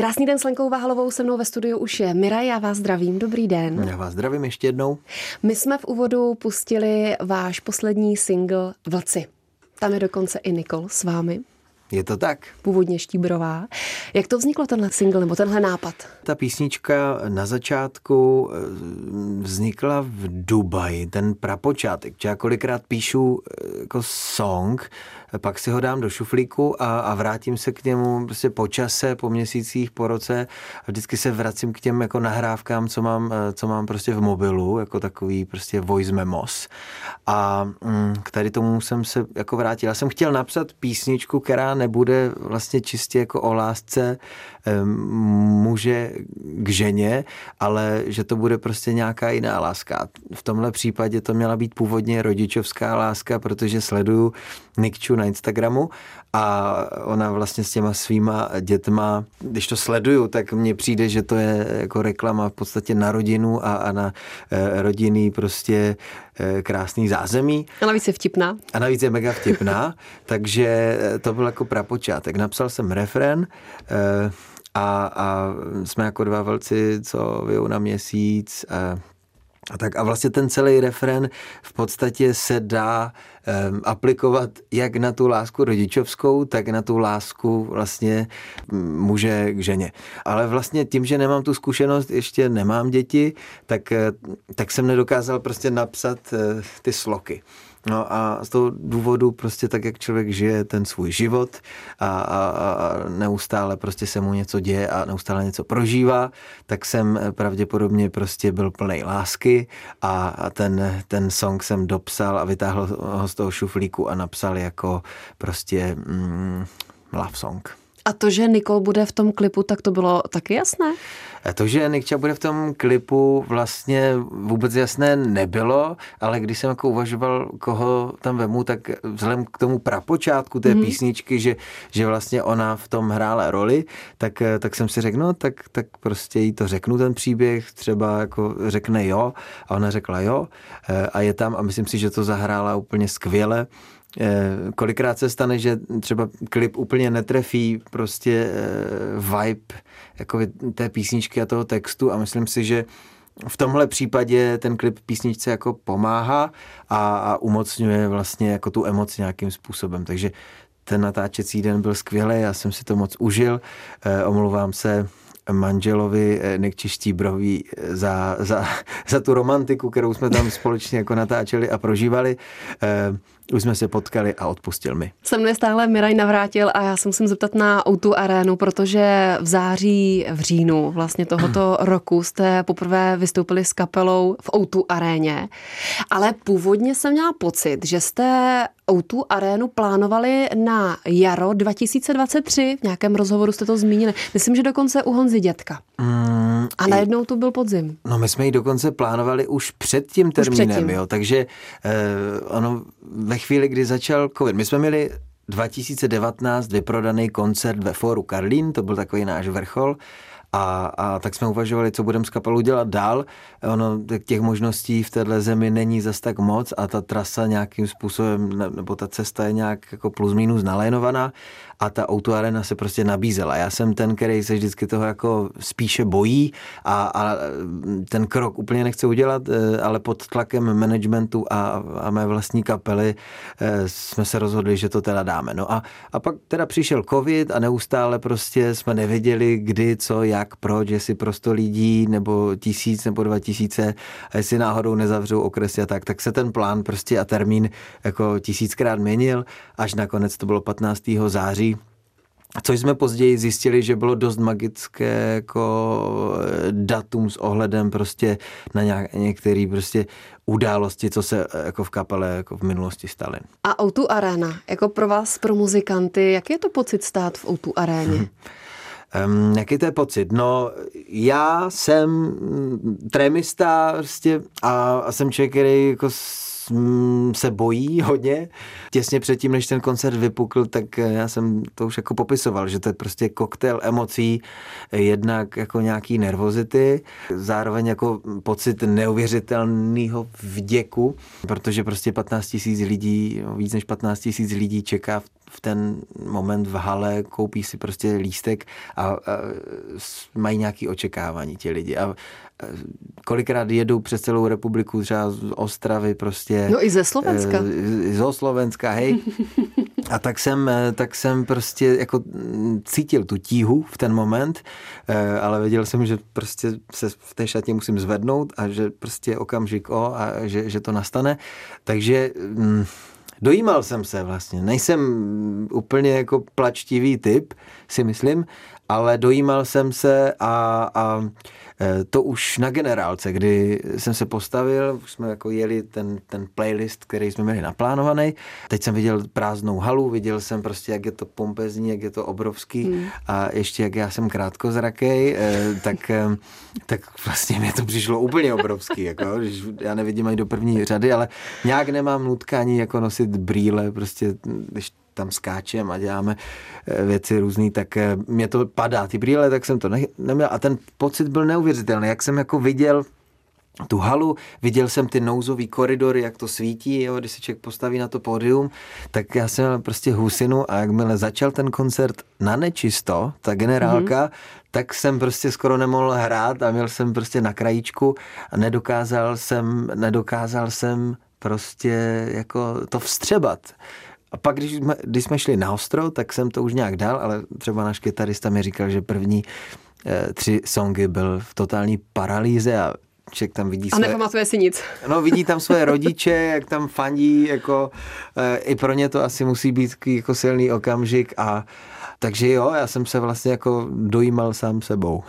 Krásný den s Lenkou Váhalovou, se mnou ve studiu už je Mira, já vás zdravím, dobrý den. Já vás zdravím ještě jednou. My jsme v úvodu pustili váš poslední single Vlci. Tam je dokonce i Nikol s vámi. Je to tak. Původně Štíbrová. Jak to vzniklo, tenhle single nebo tenhle nápad? Ta písnička na začátku eh, vznikla v Dubaji, ten prapočátek. Já kolikrát píšu eh, jako song, pak si ho dám do šuflíku a, a vrátím se k němu prostě po čase, po měsících, po roce a vždycky se vracím k těm jako nahrávkám, co mám, eh, co mám prostě v mobilu, jako takový prostě voice memos. A mm, k tady tomu jsem se jako vrátil. Já jsem chtěl napsat písničku, která nebude vlastně čistě jako o lásce muže k ženě, ale že to bude prostě nějaká jiná láska. V tomhle případě to měla být původně rodičovská láska, protože sleduju Nikču na Instagramu a ona vlastně s těma svýma dětma, když to sleduju, tak mně přijde, že to je jako reklama v podstatě na rodinu a, a na e, rodinný prostě e, krásný zázemí. A navíc je vtipná. A navíc je mega vtipná, takže to byl jako prapočátek. Napsal jsem refren, e, a, a jsme jako dva velci, co vyjou na měsíc. A, a tak a vlastně ten celý refren v podstatě se dá um, aplikovat jak na tu lásku rodičovskou, tak na tu lásku vlastně muže k ženě. Ale vlastně tím, že nemám tu zkušenost, ještě nemám děti, tak, eh, tak jsem nedokázal prostě napsat uh, ty sloky. No a z toho důvodu prostě tak, jak člověk žije ten svůj život a, a, a neustále prostě se mu něco děje a neustále něco prožívá, tak jsem pravděpodobně prostě byl plný lásky a, a ten, ten song jsem dopsal a vytáhl ho z toho šuflíku a napsal jako prostě mm, love song. A to, že Nikol bude v tom klipu, tak to bylo taky jasné? To, že Nikča bude v tom klipu, vlastně vůbec jasné nebylo, ale když jsem jako uvažoval, koho tam vemu, tak vzhledem k tomu prapočátku té mm. písničky, že, že vlastně ona v tom hrála roli, tak, tak jsem si řekl, no tak, tak prostě jí to řeknu ten příběh, třeba jako řekne jo a ona řekla jo a je tam a myslím si, že to zahrála úplně skvěle. Eh, kolikrát se stane, že třeba klip úplně netrefí prostě eh, vibe jako té písničky a toho textu a myslím si, že v tomhle případě ten klip písničce jako pomáhá a, a umocňuje vlastně jako tu emoci nějakým způsobem. Takže ten natáčecí den byl skvělý, já jsem si to moc užil. E, omlouvám se manželovi Nikči Štíbrový za, za, za tu romantiku, kterou jsme tam společně jako natáčeli a prožívali. E, už jsme se potkali a odpustil mi. Se mnou stále Miraj navrátil a já se musím zeptat na Outu arénu, protože v září, v říjnu vlastně tohoto roku jste poprvé vystoupili s kapelou v Outu aréně, ale původně jsem měla pocit, že jste Outu arénu plánovali na jaro 2023. V nějakém rozhovoru jste to zmínili. Myslím, že dokonce u Honzy dětka. Mm, a najednou tu byl podzim. No my jsme ji dokonce plánovali už před tím termínem, už předtím. jo, takže eh, ono ve chvíli, kdy začal covid. My jsme měli 2019 vyprodaný koncert ve Fóru Karlín, to byl takový náš vrchol. A, a tak jsme uvažovali, co budeme s kapelou dělat dál. Ono, těch možností v téhle zemi není zas tak moc a ta trasa nějakým způsobem, nebo ta cesta je nějak jako plus minus nalénovaná a ta autoarena se prostě nabízela. Já jsem ten, který se vždycky toho jako spíše bojí a, a ten krok úplně nechce udělat, eh, ale pod tlakem managementu a, a mé vlastní kapely eh, jsme se rozhodli, že to teda dáme. No a, a pak teda přišel covid a neustále prostě jsme nevěděli, kdy, co, jak, proč, jestli prosto lidí nebo tisíc nebo dva tisíce a jestli náhodou nezavřou okresy a tak, tak se ten plán prostě a termín jako tisíckrát měnil, až nakonec to bylo 15. září Což jsme později zjistili, že bylo dost magické jako eh, datum s ohledem prostě na některé prostě události, co se eh, jako v kapele jako v minulosti staly. A O2 Arena, jako pro vás, pro muzikanty, jak je to pocit stát v O2 aréně? Um, jaký to je pocit? No, já jsem trémista prostě a, a jsem člověk, který jako se bojí hodně. Těsně předtím, než ten koncert vypukl, tak eh, já jsem to už jako popisoval, že to je prostě koktejl emocí, jednak jako nějaký nervozity, zároveň jako pocit neuvěřitelného vděku, protože prostě 15 tisíc lidí, víc než 15 tisíc lidí čeká v v ten moment v hale, koupí si prostě lístek a, a mají nějaké očekávání ti lidi. A, kolikrát jedou přes celou republiku, třeba z Ostravy prostě. No i ze Slovenska. E, z Slovenska, hej. A tak jsem, e, tak jsem prostě jako cítil tu tíhu v ten moment, ale věděl jsem, že prostě se v té šatě musím zvednout a že prostě okamžik o a že, že to nastane. Takže mm, dojímal jsem se vlastně. Nejsem úplně jako plačtivý typ, si myslím, ale dojímal jsem se a, a Eh, to už na generálce, kdy jsem se postavil, už jsme jako jeli ten, ten playlist, který jsme měli naplánovaný. Teď jsem viděl prázdnou halu, viděl jsem prostě, jak je to pompezní, jak je to obrovský mm. a ještě jak já jsem krátkozrakej, eh, tak, eh, tak vlastně mě to přišlo úplně obrovský. Jako, já nevidím ani do první řady, ale nějak nemám nutkání jako nosit brýle, prostě když tam skáčem a děláme eh, věci různý, tak eh, mě to padá. Ty brýle, tak jsem to ne, neměl a ten pocit byl neuvěřitelný. Jak jsem jako viděl tu halu, viděl jsem ty nouzový koridory, jak to svítí, jo, když se člověk postaví na to pódium, tak já jsem měl prostě husinu a jakmile začal ten koncert na nečisto, ta generálka, mm-hmm. tak jsem prostě skoro nemohl hrát a měl jsem prostě na krajíčku a nedokázal jsem, nedokázal jsem prostě jako to vstřebat. A pak, když jsme, když jsme šli na ostro, tak jsem to už nějak dal, ale třeba náš kytarista mi říkal, že první eh, tři songy byl v totální paralýze a člověk tam vidí své... A nepamatuje si nic. No, vidí tam své rodiče, jak tam fandí, jako eh, i pro ně to asi musí být jako silný okamžik a takže jo, já jsem se vlastně jako dojímal sám sebou.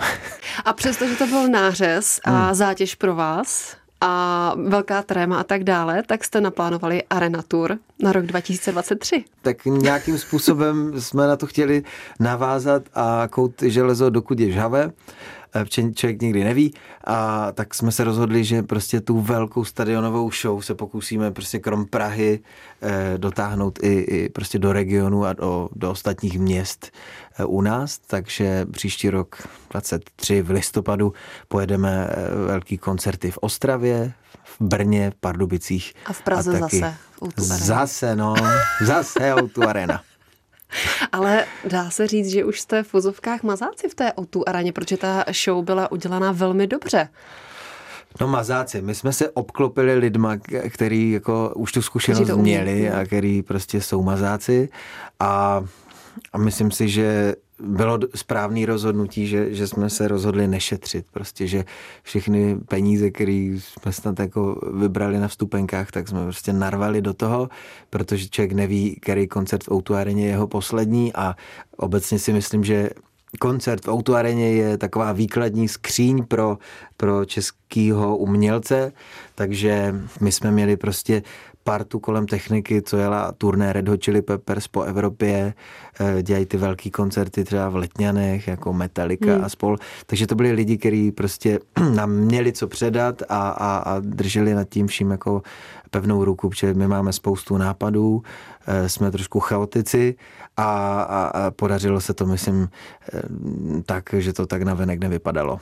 A přestože to byl nářez a hmm. zátěž pro vás, a velká tréma a tak dále, tak jste naplánovali Arena Tour na rok 2023. Tak nějakým způsobem jsme na to chtěli navázat a kout železo, dokud je žhavé, člověk nikdy neví. A tak jsme se rozhodli, že prostě tu velkou stadionovou show se pokusíme prostě krom Prahy eh, dotáhnout i, i prostě do regionu a do, do ostatních měst eh, u nás. Takže příští rok 23 v listopadu pojedeme velký koncerty v Ostravě, v Brně, v Pardubicích. A v Praze a taky zase. Zase, no. Zase Outu Arena. Ale dá se říct, že už jste v vozovkách mazáci v té Outu Areně, protože ta show byla udělaná velmi dobře. No mazáci, my jsme se obklopili lidma, který jako už tu zkušenost měli a který prostě jsou mazáci. A, a myslím si, že bylo správné rozhodnutí, že, že jsme se rozhodli nešetřit. Prostě, že všechny peníze, které jsme snad jako vybrali na vstupenkách, tak jsme prostě narvali do toho, protože člověk neví, který koncert v Outu je jeho poslední a obecně si myslím, že koncert v Outu je taková výkladní skříň pro, pro českýho umělce, takže my jsme měli prostě partu kolem techniky, co jela turné Red Hot Chili Peppers po Evropě, eh, dělají ty velký koncerty třeba v Letňanech, jako Metallica hmm. a spol. Takže to byli lidi, kteří prostě nám měli co předat a, a, a drželi nad tím vším jako pevnou ruku, protože my máme spoustu nápadů, eh, jsme trošku chaotici a, a, a podařilo se to, myslím, eh, tak, že to tak navenek nevypadalo.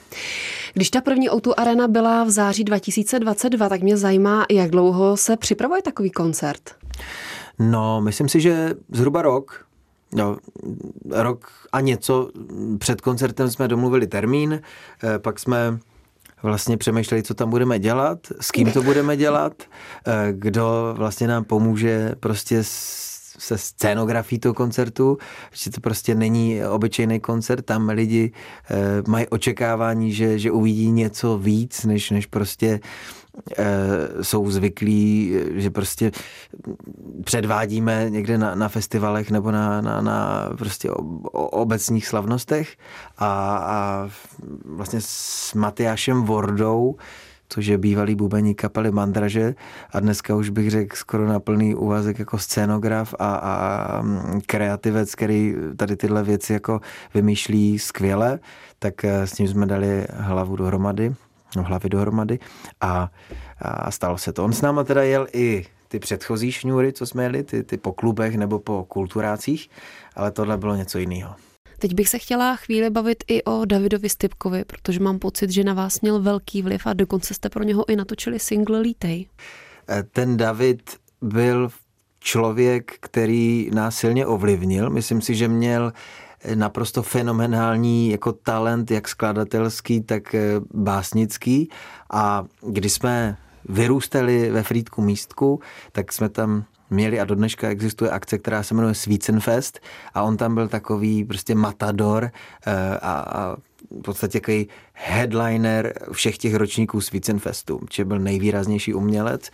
Když ta první o Arena byla v září 2022, tak mě zajímá, jak dlouho se připravuje takový koncert? No, myslím si, že zhruba rok, No, rok a něco před koncertem jsme domluvili termín, eh, pak jsme vlastně přemýšleli, co tam budeme dělat, s kým to budeme dělat, eh, kdo vlastně nám pomůže prostě se scénografií toho koncertu, že to prostě není obyčejný koncert, tam lidi e, mají očekávání, že, že uvidí něco víc, než, než prostě jsou zvyklí, že prostě předvádíme někde na, na festivalech nebo na, na, na prostě obecních slavnostech. A, a vlastně s Matyášem Vordou což je bývalý bubení kapely Mandraže a dneska už bych řekl skoro na plný úvazek jako scénograf a, a mm, kreativec, který tady tyhle věci jako vymýšlí skvěle, tak eh, s ním jsme dali hlavu dohromady, hlavy dohromady a, a stalo se to. On s náma teda jel i ty předchozí šňůry, co jsme jeli, ty, ty po klubech nebo po kulturácích, ale tohle bylo něco jiného. Teď bych se chtěla chvíli bavit i o Davidovi Stipkovi, protože mám pocit, že na vás měl velký vliv a dokonce jste pro něho i natočili single Lítej. Eh, ten David byl člověk, který nás silně ovlivnil. Myslím si, že měl naprosto fenomenální jako talent, jak skladatelský, tak eh, básnický. A když jsme vyrůstali ve Frýdku místku, tak jsme tam měli a do dneška existuje akce, která se jmenuje Svícenfest a on tam byl takový prostě matador eh, a, a v podstatě takový headliner všech těch ročníků Svícenfestu, či byl nejvýraznější umělec.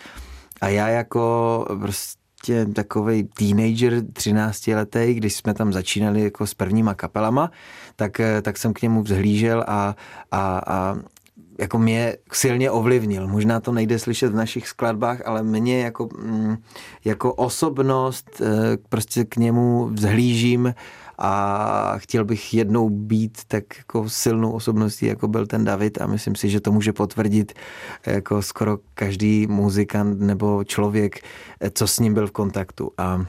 A já jako prostě takový teenager 13 letý, když jsme tam začínali jako s prvníma kapelama, tak, eh, tak jsem k němu vzhlížel a, a, a jako mě silně ovlivnil. Možná to nejde slyšet v našich skladbách, ale mě jako, mm, jako osobnost eh, prostě k němu vzhlížím a chtěl bych jednou být tak jako silnou osobností, jako byl ten David a myslím si, že to může potvrdit jako skoro každý muzikant nebo člověk, co s ním byl v kontaktu. A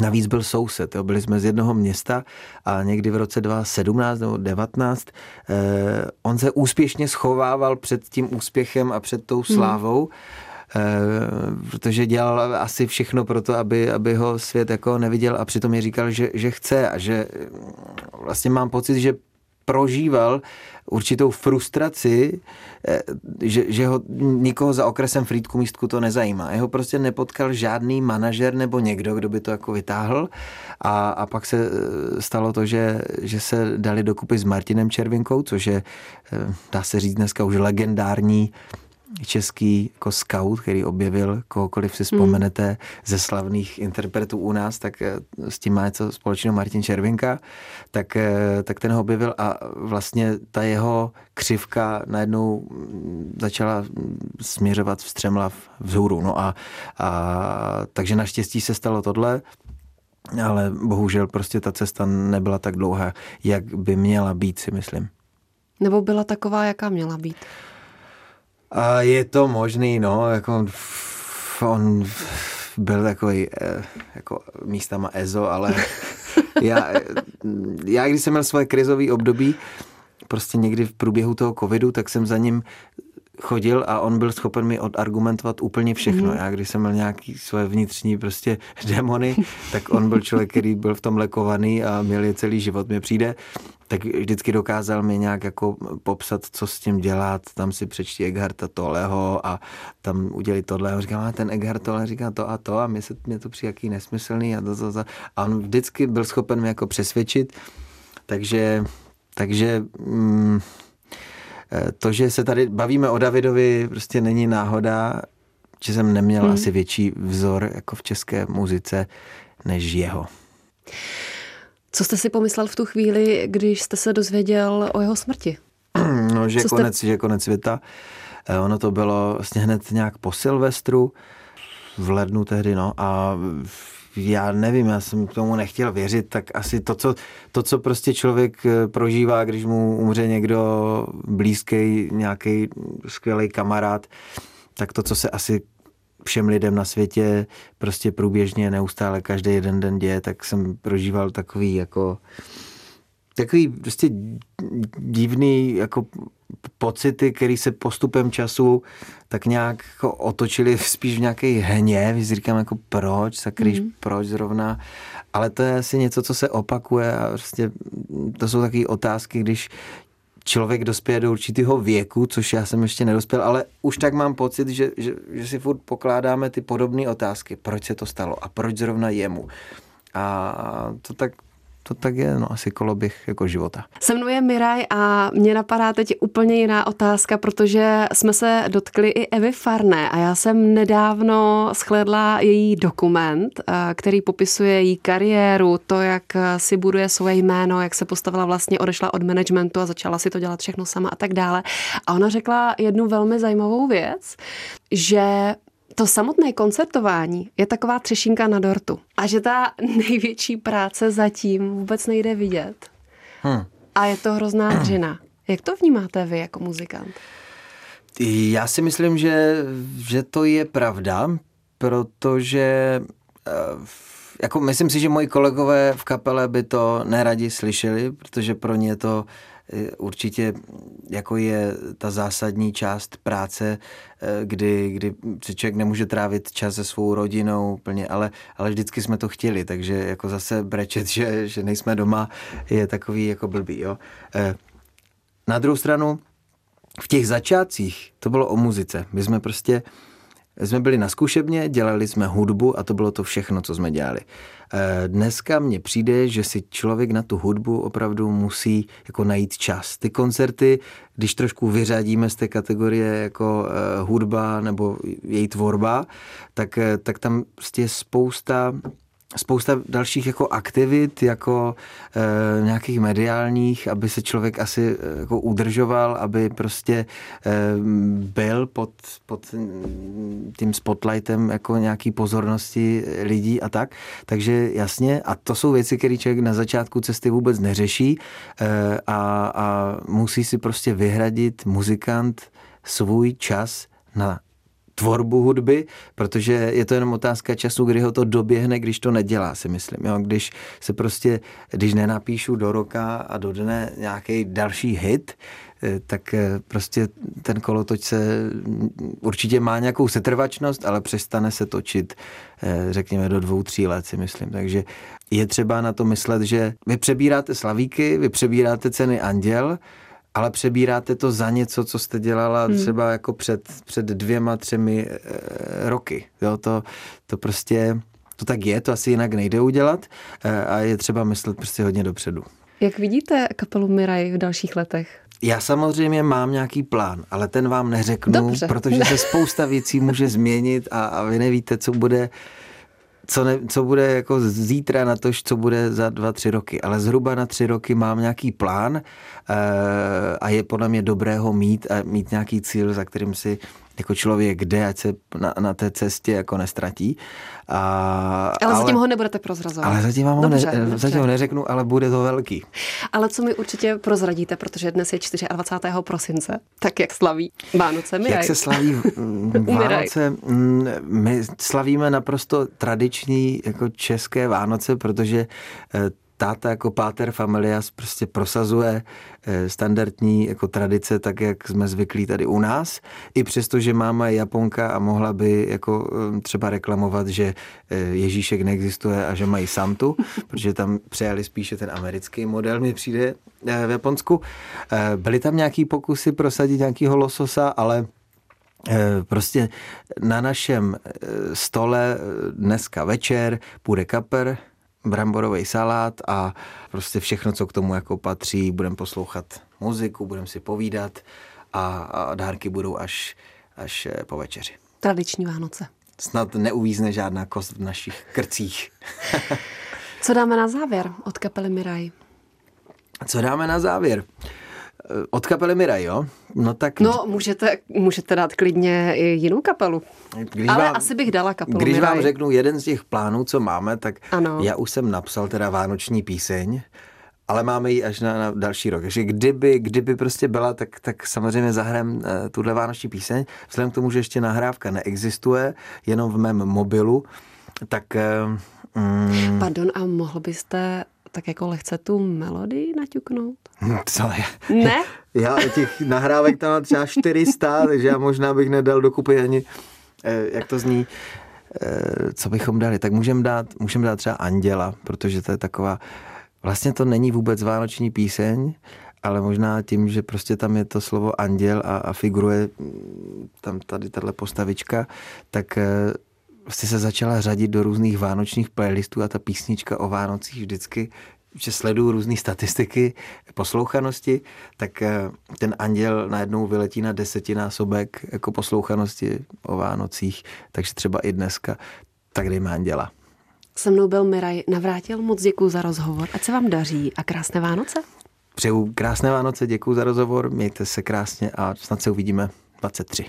Navíc byl soused, jo. byli jsme z jednoho města a někdy v roce 2017 nebo 2019 eh, on se úspěšně schovával před tím úspěchem a před tou hmm. slávou, hmm. Eh, protože dělal asi všechno pro to, aby, aby ho svět jako neviděl a přitom mi říkal, že, že chce a že vlastně mám pocit, že prožíval určitou frustraci, eh, že, že ho nikoho za okresem Frýdku místku to nezajímá. Jeho prostě nepotkal žádný manažer nebo někdo, kdo by to jako vytáhl a, a pak se eh, stalo to, že, že se dali dokupy s Martinem Červinkou, což je, eh, dá se říct dneska už legendární český jako scout, který objevil kohokoliv si vzpomenete hmm. ze slavných interpretů u nás, tak eh, s tím má něco společného Martin Červinka, tak, eh, tak ten ho objevil a vlastně ta jeho křivka najednou začala směřovat vstřemla vzhůru. No a, a takže naštěstí se stalo tohle, ale bohužel prostě ta cesta nebyla tak dlouhá, jak by měla být, si myslím. Nebo byla taková, jaká měla být? A je to možný, no, jako on byl takový eh, jako místama EZO, ale já, já když jsem měl svoje krizové období, prostě někdy v průběhu toho covidu, tak jsem za ním chodil a on byl schopen mi odargumentovat úplně všechno. Mm-hmm. Já když jsem měl nějaký svoje vnitřní prostě demony, tak on byl člověk, který byl v tom lekovaný a měl je celý život. Mě přijde, tak vždycky dokázal mi nějak jako popsat, co s tím dělat, tam si přečti Eggharta Toleho a tam udělali tohle. A říkám, a ten Eckhart Tohle říká to a to a mě, se, mě to přijde jaký nesmyslný a to, to, to. A on vždycky byl schopen mě jako přesvědčit, takže, takže mm, to, že se tady bavíme o Davidovi, prostě není náhoda, že jsem neměl hmm. asi větší vzor jako v české muzice než jeho. Co jste si pomyslel v tu chvíli, když jste se dozvěděl o jeho smrti? No, že, Co konec, jste... že konec světa. Eh, ono to bylo vlastně hned nějak po Silvestru, v lednu tehdy, no, a já nevím, já jsem tomu nechtěl věřit, tak asi to, co, to, co prostě člověk eh, prožívá, když mu umře někdo blízký, nějaký skvělý kamarád, tak to, co se asi všem lidem na světě prostě průběžně, neustále, každý jeden den děje, tak jsem prožíval takový jako takový prostě divný jako pocity, které se postupem času tak nějak jako otočily spíš v nějaký hněv, říkám jako proč, sakryš, mm. proč zrovna, ale to je asi něco, co se opakuje a prostě to jsou takové otázky, když člověk dospěje do určitého věku, což já jsem ještě nedospěl, ale už tak mám pocit, že, že, že si furt pokládáme ty podobné otázky. Proč se to stalo a proč zrovna jemu? A to tak to tak je, no asi koloběh jako života. Se mnou je Miraj a mě napadá teď úplně jiná otázka, protože jsme se dotkli i Evy Farné a já jsem nedávno shledla její dokument, eh, který popisuje její kariéru, to, jak si buduje svoje jméno, jak se postavila vlastně, odešla od managementu a začala si to dělat všechno sama a tak dále. A ona řekla jednu velmi zajímavou věc, že to samotné koncertování je taková třešinka na dortu. A že ta největší práce zatím vůbec nejde vidět. Hmm. A je to hrozná dřina. Jak to vnímáte vy jako muzikant? Já si myslím, že, že to je pravda, protože eh, jako myslím si, že moji kolegové v kapele by to neradi slyšeli, protože pro ně to určitě jako je ta zásadní část práce, kdy, kdy se člověk nemůže trávit čas se svou rodinou plně, ale, ale vždycky jsme to chtěli, takže jako zase brečet, že, že nejsme doma, je takový jako blbý. Jo? Na druhou stranu, v těch začátcích to bylo o muzice. My jsme prostě jsme byli na zkušebně, dělali jsme hudbu a to bylo to všechno, co jsme dělali. Eh, dneska mně přijde, že si člověk na tu hudbu opravdu musí jako najít čas. Ty koncerty, když trošku vyřadíme z té kategorie jako eh, hudba nebo její tvorba, tak, eh, tak tam prostě je spousta spousta dalších jako aktivit, jako e, nějakých mediálních, aby se člověk asi e, jako udržoval, aby prostě e, byl pod, pod tím spotlightem jako nějaký pozornosti lidí a tak. Takže jasně, a to jsou věci, které člověk na začátku cesty vůbec neřeší e, a, a musí si prostě vyhradit muzikant svůj čas na tvorbu hudby, protože je to jenom otázka času, kdy ho to doběhne, když to nedělá, si myslím. Jo? Když se prostě, když nenapíšu do roka a do dne nějaký další hit, eh, tak eh, prostě ten kolotoč se určitě má nějakou setrvačnost, ale přestane se točit, eh, řekněme, do dvou, tří let, si myslím. Takže je třeba na to myslet, že vy přebíráte slavíky, vy přebíráte ceny Anděl, ale přebíráte to za něco, co jste dělala hmm. třeba jako před, před dvěma, třemi e, roky. Jo, to, to prostě, to tak je, to asi jinak nejde udělat e, a je třeba myslet prostě hodně dopředu. Jak vidíte kapelu Miraj v dalších letech? Já samozřejmě mám nějaký plán, ale ten vám neřeknu, Dobře. protože se spousta věcí může změnit a, a vy nevíte, co bude co, ne, co bude jako zítra na to, co bude za dva, tři roky. Ale zhruba na tři roky mám nějaký plán e, a je podle mě dobré ho mít a mít nějaký cíl, za kterým si jako člověk jde, ať se na, na té cestě jako nestratí. A, ale, ale ho nebudete prozrazovat. Ale zatím vám dobře, ho, ne, dobře. zatím ho neřeknu, ale bude to velký. Ale co mi určitě prozradíte, protože dnes je 24. prosince, tak jak slaví Vánoce Miraj? Jak se slaví Vánoce? My slavíme naprosto tradiční jako české Vánoce, protože eh, táta jako páter familias prostě prosazuje eh, standardní jako tradice, tak jak jsme zvyklí tady u nás. I přesto, že máma je Japonka a mohla by jako eh, třeba reklamovat, že eh, Ježíšek neexistuje a že mají Santu, protože tam přijali spíše ten americký model, mi přijde v Japonsku. Byly tam nějaký pokusy prosadit nějakýho lososa, ale Prostě na našem stole dneska večer půjde kaper, bramborový salát a prostě všechno, co k tomu jako patří. Budeme poslouchat muziku, budeme si povídat a, a dárky budou až, až eh, po večeři. Tradiční Vánoce. Snad neuvízne žádná kost v našich krcích. co dáme na závěr od kapely Miraj? Co dáme na závěr? Od kapely Miraj, jo? No tak... No, můžete, můžete dát klidně i jinou kapelu. Když Ale vám, asi bych dala kapelu Když Miraj. vám řeknu jeden z těch plánů, co máme, tak ano. já už jsem napsal teda vánoční píseň, ale máme ji až na, na další rok. Takže kdyby, kdyby prostě byla, tak, tak samozřejmě zahrajem uh, tuhle vánoční píseň. Vzhledem k tomu, že ještě nahrávka neexistuje, jenom v mém mobilu, tak... Uh, mm, Pardon, a mohl byste tak jako lehce tu melodii naťuknout? Hm, co je? Ne? Já těch nahrávek tam mám třeba 400, takže já možná bych nedal dokupy ani, eh, jak to zní, eh, co bychom dali. Tak můžeme dát, můžem dát třeba Anděla, protože to je taková, vlastně to není vůbec vánoční píseň, ale možná tím, že prostě tam je to slovo anděl a, a figuruje hm, tam tady tahle postavička, tak eh, vlastně se začala řadit do různých vánočních playlistů a ta písnička o Vánocích vždycky že sleduju různé statistiky poslouchanosti, tak eh, ten anděl najednou vyletí na desetinásobek jako poslouchanosti o Vánocích, takže třeba i dneska, tak dejme anděla. Se mnou byl Miraj Navrátil, moc děkuji za rozhovor. Ať se vám daří a krásné Vánoce. Přeju krásné Vánoce, děkuji za rozhovor, mějte se krásně a snad se uvidíme 23.